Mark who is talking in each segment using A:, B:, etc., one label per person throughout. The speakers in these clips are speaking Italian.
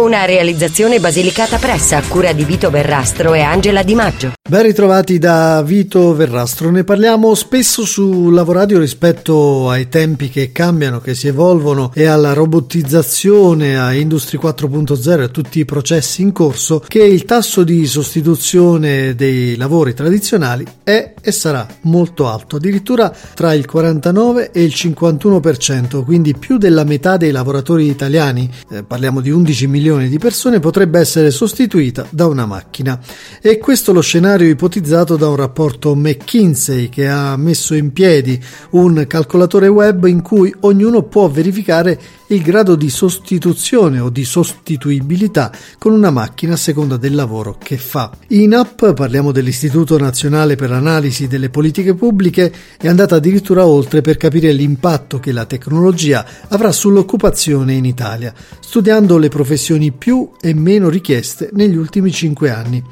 A: Una realizzazione basilicata pressa a cura di Vito Verrastro e Angela Di Maggio.
B: Ben ritrovati da Vito Verrastro. Ne parliamo spesso su Lavoradio rispetto ai tempi che cambiano, che si evolvono e alla robotizzazione, a Industry 4.0 e tutti i processi in corso, che il tasso di sostituzione dei lavori tradizionali è e sarà molto alto, addirittura tra il 49 e il 51%, quindi più della metà dei lavoratori italiani, eh, parliamo di 11 milioni di persone, potrebbe essere sostituita da una macchina. E questo lo scenario ipotizzato da un rapporto McKinsey che ha messo in piedi un calcolatore web in cui ognuno può verificare il grado di sostituzione o di sostituibilità con una macchina a seconda del lavoro che fa. INAP, parliamo dell'Istituto Nazionale per l'Analisi delle Politiche Pubbliche, è andata addirittura oltre per capire l'impatto che la tecnologia avrà sull'occupazione in Italia, studiando le professioni più e meno richieste negli ultimi cinque anni.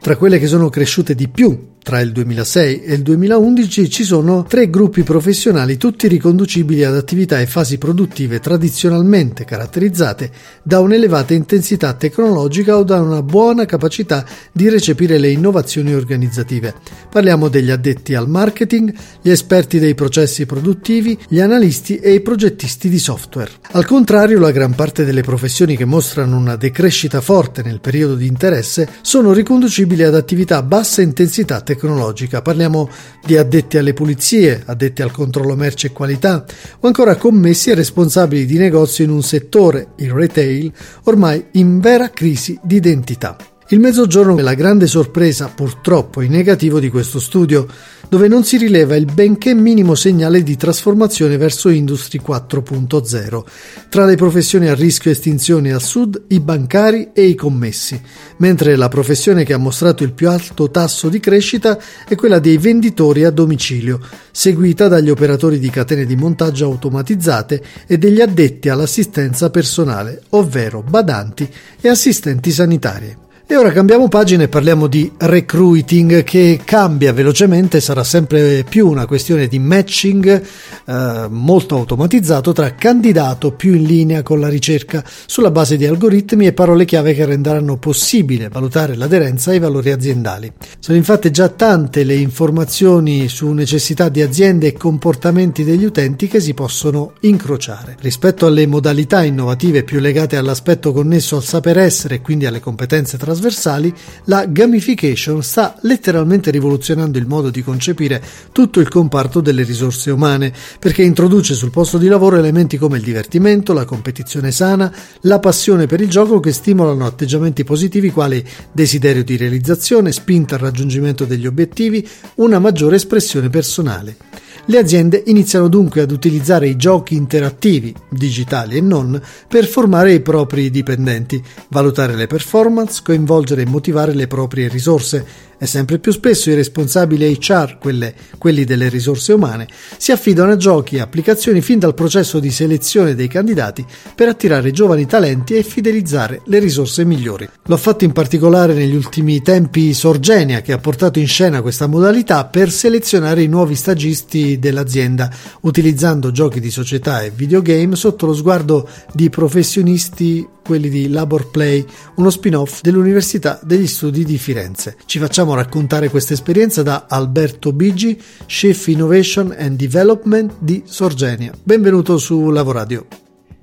B: Tra quelle che sono cresciute di più tra il 2006 e il 2011 ci sono tre gruppi professionali tutti riconducibili ad attività e fasi produttive tradizionalmente caratterizzate da un'elevata intensità tecnologica o da una buona capacità di recepire le innovazioni organizzative. Parliamo degli addetti al marketing, gli esperti dei processi produttivi, gli analisti e i progettisti di software. Al contrario, la gran parte delle professioni che mostrano una decrescita forte nel periodo di interesse sono riconducibili ad attività a bassa intensità tecnologica tecnologica. Parliamo di addetti alle pulizie, addetti al controllo merce e qualità o ancora commessi e responsabili di negozio in un settore, il retail, ormai in vera crisi di identità. Il mezzogiorno è la grande sorpresa, purtroppo in negativo, di questo studio, dove non si rileva il benché minimo segnale di trasformazione verso Industry 4.0. Tra le professioni a rischio estinzione al sud, i bancari e i commessi, mentre la professione che ha mostrato il più alto tasso di crescita è quella dei venditori a domicilio, seguita dagli operatori di catene di montaggio automatizzate e degli addetti all'assistenza personale, ovvero badanti e assistenti sanitari. E ora cambiamo pagina e parliamo di recruiting che cambia velocemente, sarà sempre più una questione di matching eh, molto automatizzato tra candidato più in linea con la ricerca sulla base di algoritmi e parole chiave che renderanno possibile valutare l'aderenza ai valori aziendali. Sono infatti già tante le informazioni su necessità di aziende e comportamenti degli utenti che si possono incrociare. Rispetto alle modalità innovative più legate all'aspetto connesso al saper essere e quindi alle competenze trasversali, trasversali, la gamification sta letteralmente rivoluzionando il modo di concepire tutto il comparto delle risorse umane, perché introduce sul posto di lavoro elementi come il divertimento, la competizione sana, la passione per il gioco che stimolano atteggiamenti positivi quali desiderio di realizzazione, spinta al raggiungimento degli obiettivi, una maggiore espressione personale. Le aziende iniziano dunque ad utilizzare i giochi interattivi, digitali e non, per formare i propri dipendenti, valutare le performance, coinvolgere e motivare le proprie risorse e sempre più spesso i responsabili HR, quelle, quelli delle risorse umane, si affidano a giochi e applicazioni fin dal processo di selezione dei candidati per attirare giovani talenti e fidelizzare le risorse migliori. Lo ha fatto in particolare negli ultimi tempi Sorgenia, che ha portato in scena questa modalità per selezionare i nuovi stagisti dell'azienda, utilizzando giochi di società e videogame sotto lo sguardo di professionisti quelli di Labor Play, uno spin-off dell'Università degli Studi di Firenze. Ci facciamo raccontare questa esperienza da Alberto Bigi, Chief Innovation and Development di Sorgenia. Benvenuto su Lavoradio.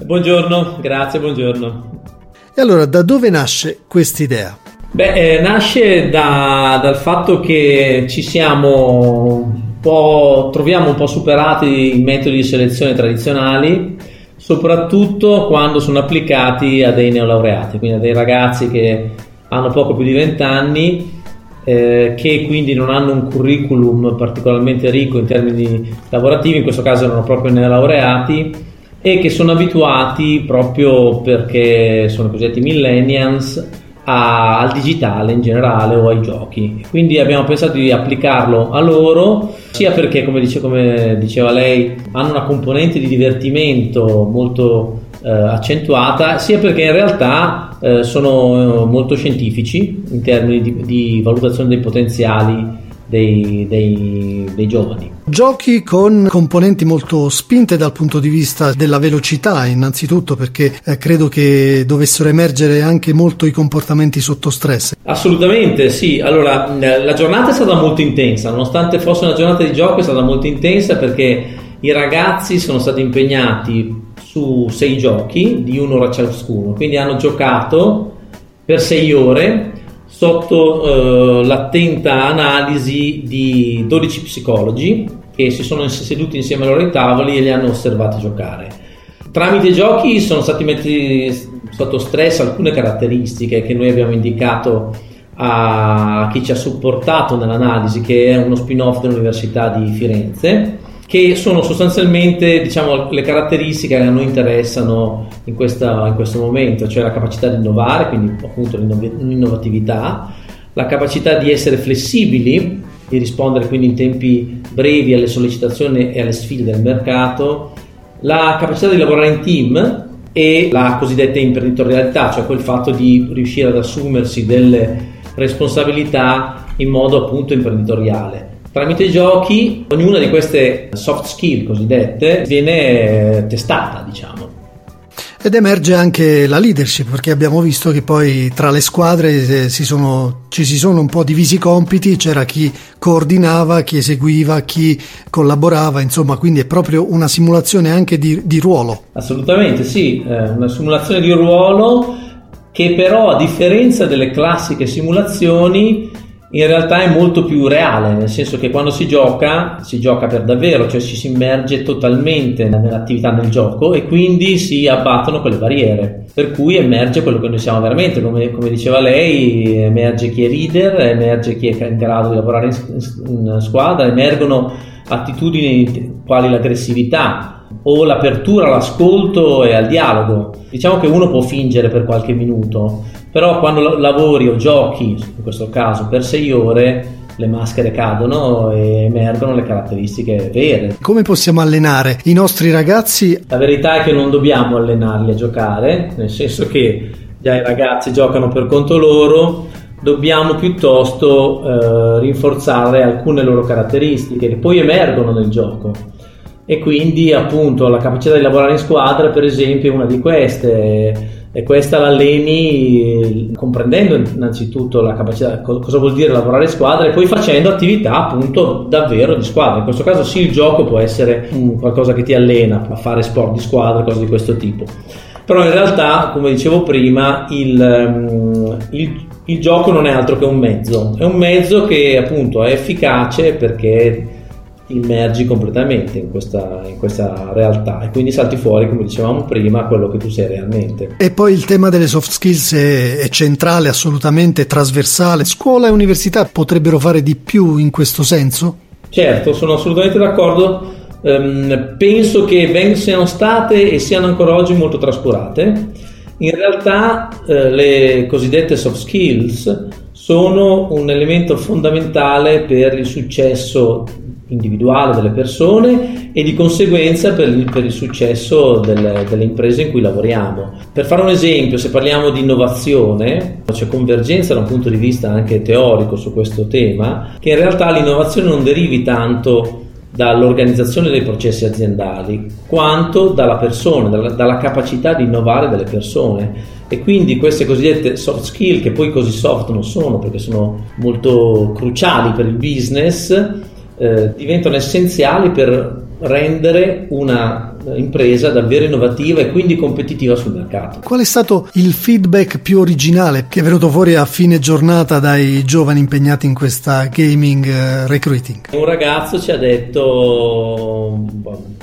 C: Buongiorno, grazie, buongiorno.
B: E allora, da dove nasce quest'idea?
C: Beh, eh, nasce da, dal fatto che ci siamo troviamo un po' superati i metodi di selezione tradizionali soprattutto quando sono applicati a dei neolaureati, quindi a dei ragazzi che hanno poco più di 20 anni, eh, che quindi non hanno un curriculum particolarmente ricco in termini lavorativi, in questo caso erano proprio neolaureati, e che sono abituati proprio perché sono cosiddetti millennials a, al digitale in generale o ai giochi. Quindi abbiamo pensato di applicarlo a loro, sia perché, come, dice, come diceva lei, hanno una componente di divertimento molto eh, accentuata, sia perché in realtà eh, sono molto scientifici in termini di, di valutazione dei potenziali dei, dei, dei, giovani.
B: Giochi con componenti molto spinte dal punto di vista della velocità, innanzitutto perché eh, credo che dovessero emergere anche molto i comportamenti sotto stress.
C: Assolutamente sì, allora la giornata è stata molto intensa, nonostante fosse una giornata di gioco è stata molto intensa perché i ragazzi sono stati impegnati su sei giochi di un'ora ciascuno, quindi hanno giocato per sei ore sotto eh, l'attenta analisi di 12 psicologi che si sono seduti insieme ai loro tavoli e li hanno osservati giocare. Tramite i giochi sono stati messi sotto stress alcune caratteristiche che noi abbiamo indicato a chi ci ha supportato nell'analisi, che è uno spin-off dell'Università di Firenze che sono sostanzialmente diciamo, le caratteristiche che a noi interessano in, questa, in, questo momento, cioè la capacità di innovare, quindi appunto l'innovatività, la capacità di essere flessibili, di rispondere quindi in tempi brevi alle sollecitazioni e alle sfide del mercato, la capacità di lavorare in team e la cosiddetta imprenditorialità, cioè quel fatto di riuscire ad assumersi delle responsabilità in modo appunto imprenditoriale. Tramite i giochi, ognuna di queste soft skill cosiddette viene testata, diciamo.
B: Ed emerge anche la leadership, perché abbiamo visto che poi tra le squadre eh, si sono, ci si sono un po' divisi i compiti, c'era chi coordinava, chi eseguiva, chi collaborava, insomma, quindi è proprio una simulazione anche di, di ruolo.
C: Assolutamente sì, eh, una simulazione di ruolo che però a differenza delle classiche simulazioni in realtà è molto più reale, nel senso che quando si gioca, si gioca per davvero, cioè ci si immerge totalmente nell'attività del gioco e quindi si abbattono quelle barriere, per cui emerge quello che noi siamo veramente, come, come diceva lei, emerge chi è leader, emerge chi è in grado di lavorare in, in squadra, emergono attitudini quali l'aggressività o l'apertura all'ascolto e al dialogo. Diciamo che uno può fingere per qualche minuto, però quando lavori o giochi, in questo caso per sei ore, le maschere cadono e emergono le caratteristiche vere.
B: Come possiamo allenare i nostri ragazzi?
C: La verità è che non dobbiamo allenarli a giocare, nel senso che già i ragazzi giocano per conto loro, dobbiamo piuttosto eh, rinforzare alcune loro caratteristiche che poi emergono nel gioco e quindi appunto la capacità di lavorare in squadra per esempio è una di queste e questa l'alleni comprendendo innanzitutto la capacità, cosa vuol dire lavorare in squadra e poi facendo attività appunto davvero di squadra. In questo caso sì, il gioco può essere qualcosa che ti allena a fare sport di squadra, cose di questo tipo. Però in realtà, come dicevo prima, il, il, il gioco non è altro che un mezzo. È un mezzo che appunto è efficace perché immergi completamente in questa, in questa, realtà e quindi salti fuori, come dicevamo prima, quello che tu sei realmente.
B: E poi il tema delle soft skills è, è centrale, assolutamente trasversale. Scuola e università potrebbero fare di più in questo senso?
C: Certo, sono assolutamente d'accordo. Um, penso che siano state e siano ancora oggi molto trascurate. In realtà eh, le cosiddette soft skills sono un elemento fondamentale per il successo individuale delle persone e di conseguenza per il, per il successo delle, delle, imprese in cui lavoriamo. Per fare un esempio, se parliamo di innovazione, c'è convergenza da un punto di vista anche teorico su questo tema, che in realtà l'innovazione non derivi tanto dall'organizzazione dei processi aziendali quanto dalla persona, dalla, dalla capacità di innovare delle persone. E quindi queste cosiddette soft skill che poi così soft non sono perché sono molto cruciali per il business eh, diventano essenziali per rendere una impresa davvero innovativa e quindi competitiva sul mercato.
B: Qual è stato il feedback più originale che è venuto fuori a fine giornata dai giovani impegnati in questa gaming uh, recruiting?
C: Un ragazzo ci ha detto,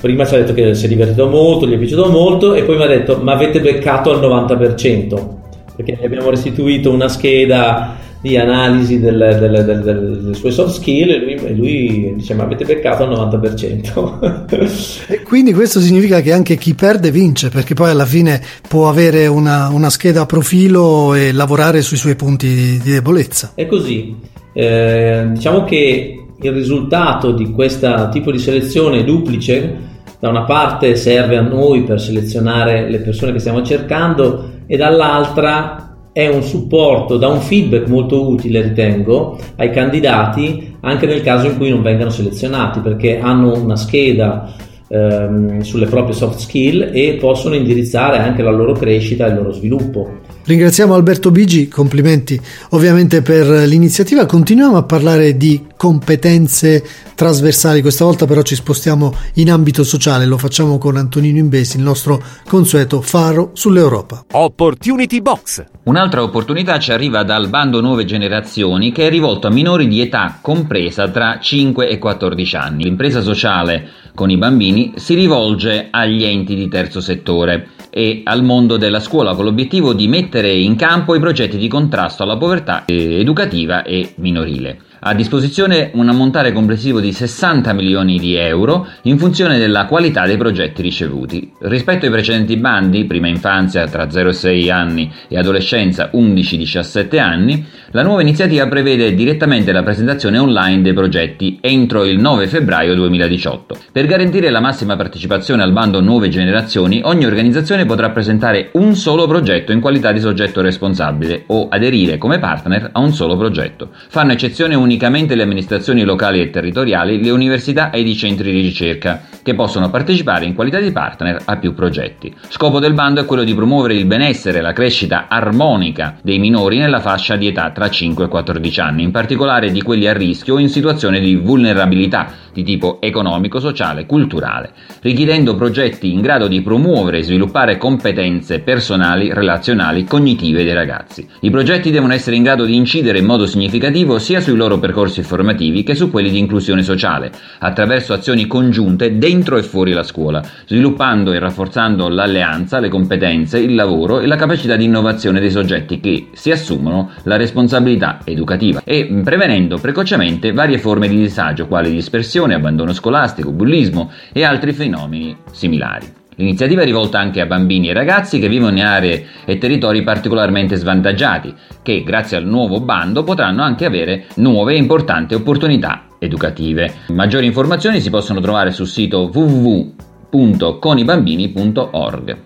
C: prima ci ha detto che si è divertito molto, gli è piaciuto molto e poi mi ha detto ma avete beccato al 90% perché gli abbiamo restituito una scheda di analisi del, del, del, delle sue soft skill e lui, lui dice ma avete beccato al 90%.
B: e quindi questo significa che anche chi perde vince perché poi alla fine può avere una, una scheda a profilo e lavorare sui suoi punti di, di debolezza.
C: È così. Eh, diciamo che il risultato di questo tipo di selezione è duplice. Da una parte serve a noi per selezionare le persone che stiamo cercando e dall'altra è un supporto, da un feedback molto utile, ritengo, ai candidati anche nel caso in cui non vengano selezionati, perché hanno una scheda ehm, sulle proprie soft skill e possono indirizzare anche la loro crescita e il loro sviluppo.
B: Ringraziamo Alberto Bigi, complimenti ovviamente per l'iniziativa. Continuiamo a parlare di competenze trasversali, questa volta però ci spostiamo in ambito sociale, lo facciamo con Antonino Imbesi, il nostro consueto faro sull'Europa.
D: Opportunity Box.
E: Un'altra opportunità ci arriva dal bando Nuove Generazioni che è rivolto a minori di età compresa tra 5 e 14 anni. L'impresa sociale con i bambini si rivolge agli enti di terzo settore e al mondo della scuola con l'obiettivo di mettere in campo i progetti di contrasto alla povertà educativa e minorile a disposizione un ammontare complessivo di 60 milioni di euro in funzione della qualità dei progetti ricevuti. Rispetto ai precedenti bandi, prima infanzia tra 0 e 6 anni e adolescenza 11-17 anni, la nuova iniziativa prevede direttamente la presentazione online dei progetti entro il 9 febbraio 2018. Per garantire la massima partecipazione al bando Nuove Generazioni, ogni organizzazione potrà presentare un solo progetto in qualità di soggetto responsabile o aderire come partner a un solo progetto. Fanno eccezione un unicamente le amministrazioni locali e territoriali, le università ed i centri di ricerca, che possono partecipare in qualità di partner a più progetti. Scopo del bando è quello di promuovere il benessere e la crescita armonica dei minori nella fascia di età tra 5 e 14 anni, in particolare di quelli a rischio o in situazione di vulnerabilità di tipo economico, sociale, culturale, richiedendo progetti in grado di promuovere e sviluppare competenze personali, relazionali, cognitive dei ragazzi. I progetti devono essere in grado di incidere in modo significativo sia sui loro percorsi formativi che su quelli di inclusione sociale, attraverso azioni congiunte dentro e fuori la scuola, sviluppando e rafforzando l'alleanza, le competenze, il lavoro e la capacità di innovazione dei soggetti che si assumono la responsabilità educativa e prevenendo precocemente varie forme di disagio quali dispersione, abbandono scolastico, bullismo e altri fenomeni similari. L'iniziativa è rivolta anche a bambini e ragazzi che vivono in aree e territori particolarmente svantaggiati, che grazie al nuovo bando potranno anche avere nuove e importanti opportunità educative. Maggiori informazioni si possono trovare sul sito www.conibambini.org.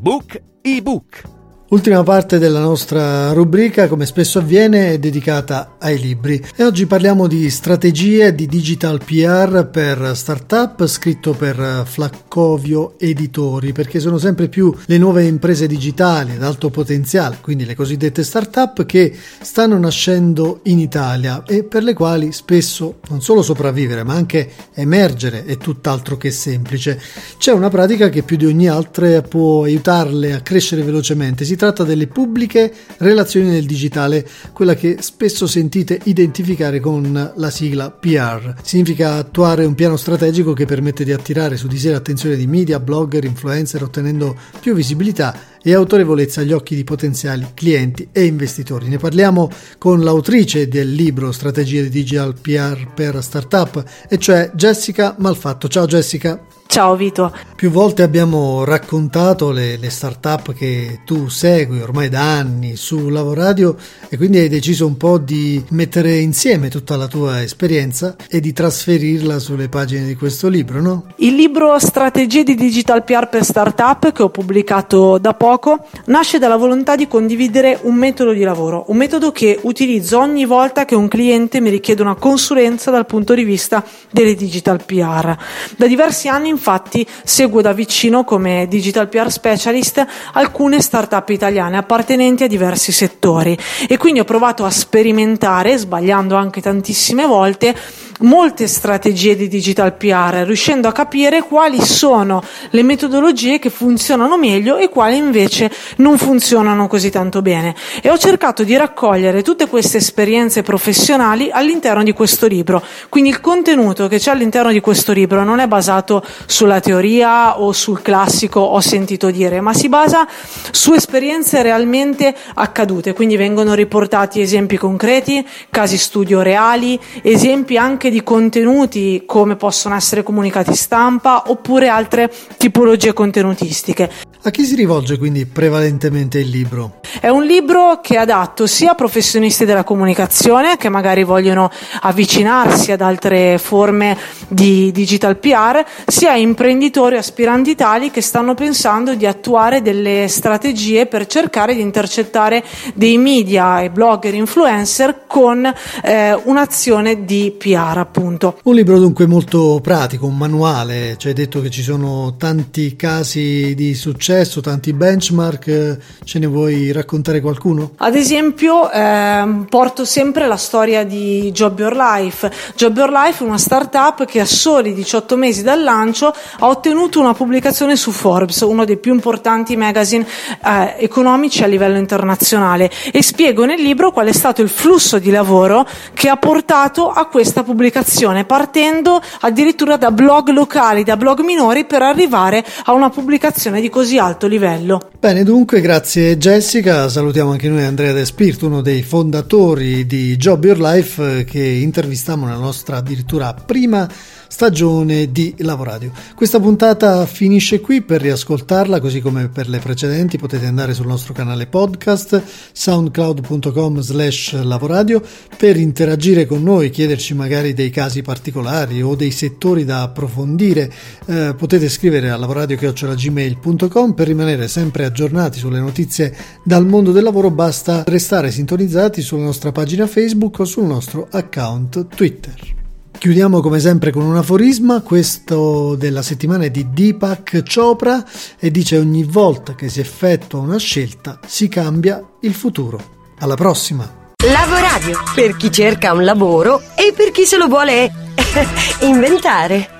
D: Book ebook
B: Ultima parte della nostra rubrica, come spesso avviene, è dedicata ai libri e oggi parliamo di strategie di digital PR per startup, scritto per Flaccovio Editori, perché sono sempre più le nuove imprese digitali ad alto potenziale, quindi le cosiddette startup che stanno nascendo in Italia e per le quali spesso non solo sopravvivere, ma anche emergere è tutt'altro che semplice. C'è una pratica che più di ogni altra può aiutarle a crescere velocemente. Si tratta delle pubbliche relazioni nel digitale, quella che spesso sentite identificare con la sigla PR. Significa attuare un piano strategico che permette di attirare su di sé l'attenzione di media, blogger, influencer, ottenendo più visibilità e autorevolezza agli occhi di potenziali clienti e investitori. Ne parliamo con l'autrice del libro Strategie di Digital PR per Startup, e cioè Jessica Malfatto. Ciao Jessica.
F: Ciao Vito.
B: Più volte abbiamo raccontato le, le start-up che tu segui ormai da anni su Lavoradio e quindi hai deciso un po' di mettere insieme tutta la tua esperienza e di trasferirla sulle pagine di questo libro, no?
F: Il libro Strategie di Digital PR per Startup che ho pubblicato da poco nasce dalla volontà di condividere un metodo di lavoro, un metodo che utilizzo ogni volta che un cliente mi richiede una consulenza dal punto di vista delle digital PR. Da diversi anni infatti seguo da vicino come digital PR specialist alcune start-up italiane appartenenti a diversi settori. E quindi ho provato a sperimentare, sbagliando anche tantissime volte, molte strategie di digital PR, riuscendo a capire quali sono le metodologie che funzionano meglio e quali invece non funzionano così tanto bene. E ho cercato di raccogliere tutte queste esperienze professionali all'interno di questo libro. Quindi il contenuto che c'è all'interno di questo libro non è basato sulla teoria o sul classico ho sentito dire, ma si basa su esperienze realmente accadute. Quindi vengono riportati esempi concreti, casi studio reali, esempi anche di contenuti come possono essere comunicati stampa oppure altre tipologie contenutistiche.
B: A chi si rivolge quindi prevalentemente il libro?
F: È un libro che è adatto sia a professionisti della comunicazione che magari vogliono avvicinarsi ad altre forme di digital PR, sia a imprenditori aspiranti tali che stanno pensando di attuare delle strategie per cercare di intercettare dei media e blogger influencer con eh, un'azione di PR appunto.
B: Un libro dunque molto pratico, un manuale, ci hai detto che ci sono tanti casi di successo successo, tanti benchmark, ce ne vuoi raccontare qualcuno?
F: Ad esempio eh, porto sempre la storia di Job Your Life. Job Your Life è una startup che a soli 18 mesi dal lancio ha ottenuto una pubblicazione su Forbes, uno dei più importanti magazine eh, economici a livello internazionale e spiego nel libro qual è stato il flusso di lavoro che ha portato a questa pubblicazione, partendo addirittura da blog locali, da blog minori per arrivare a una pubblicazione di così alto livello.
B: Bene, dunque, grazie Jessica. Salutiamo anche noi Andrea De Spirito, uno dei fondatori di Job Your Life, eh, che intervistiamo nella nostra addirittura prima stagione di Lavoradio. Questa puntata finisce qui, per riascoltarla così come per le precedenti potete andare sul nostro canale podcast soundcloud.com slash lavoradio per interagire con noi, chiederci magari dei casi particolari o dei settori da approfondire, eh, potete scrivere a lavoradio.gmail.com per rimanere sempre aggiornati sulle notizie dal mondo del lavoro basta restare sintonizzati sulla nostra pagina Facebook o sul nostro account Twitter. Chiudiamo come sempre con un aforisma, questo della settimana è di Deepak Chopra e dice ogni volta che si effettua una scelta si cambia il futuro. Alla prossima!
A: Lavoradio per chi cerca un lavoro e per chi se lo vuole inventare.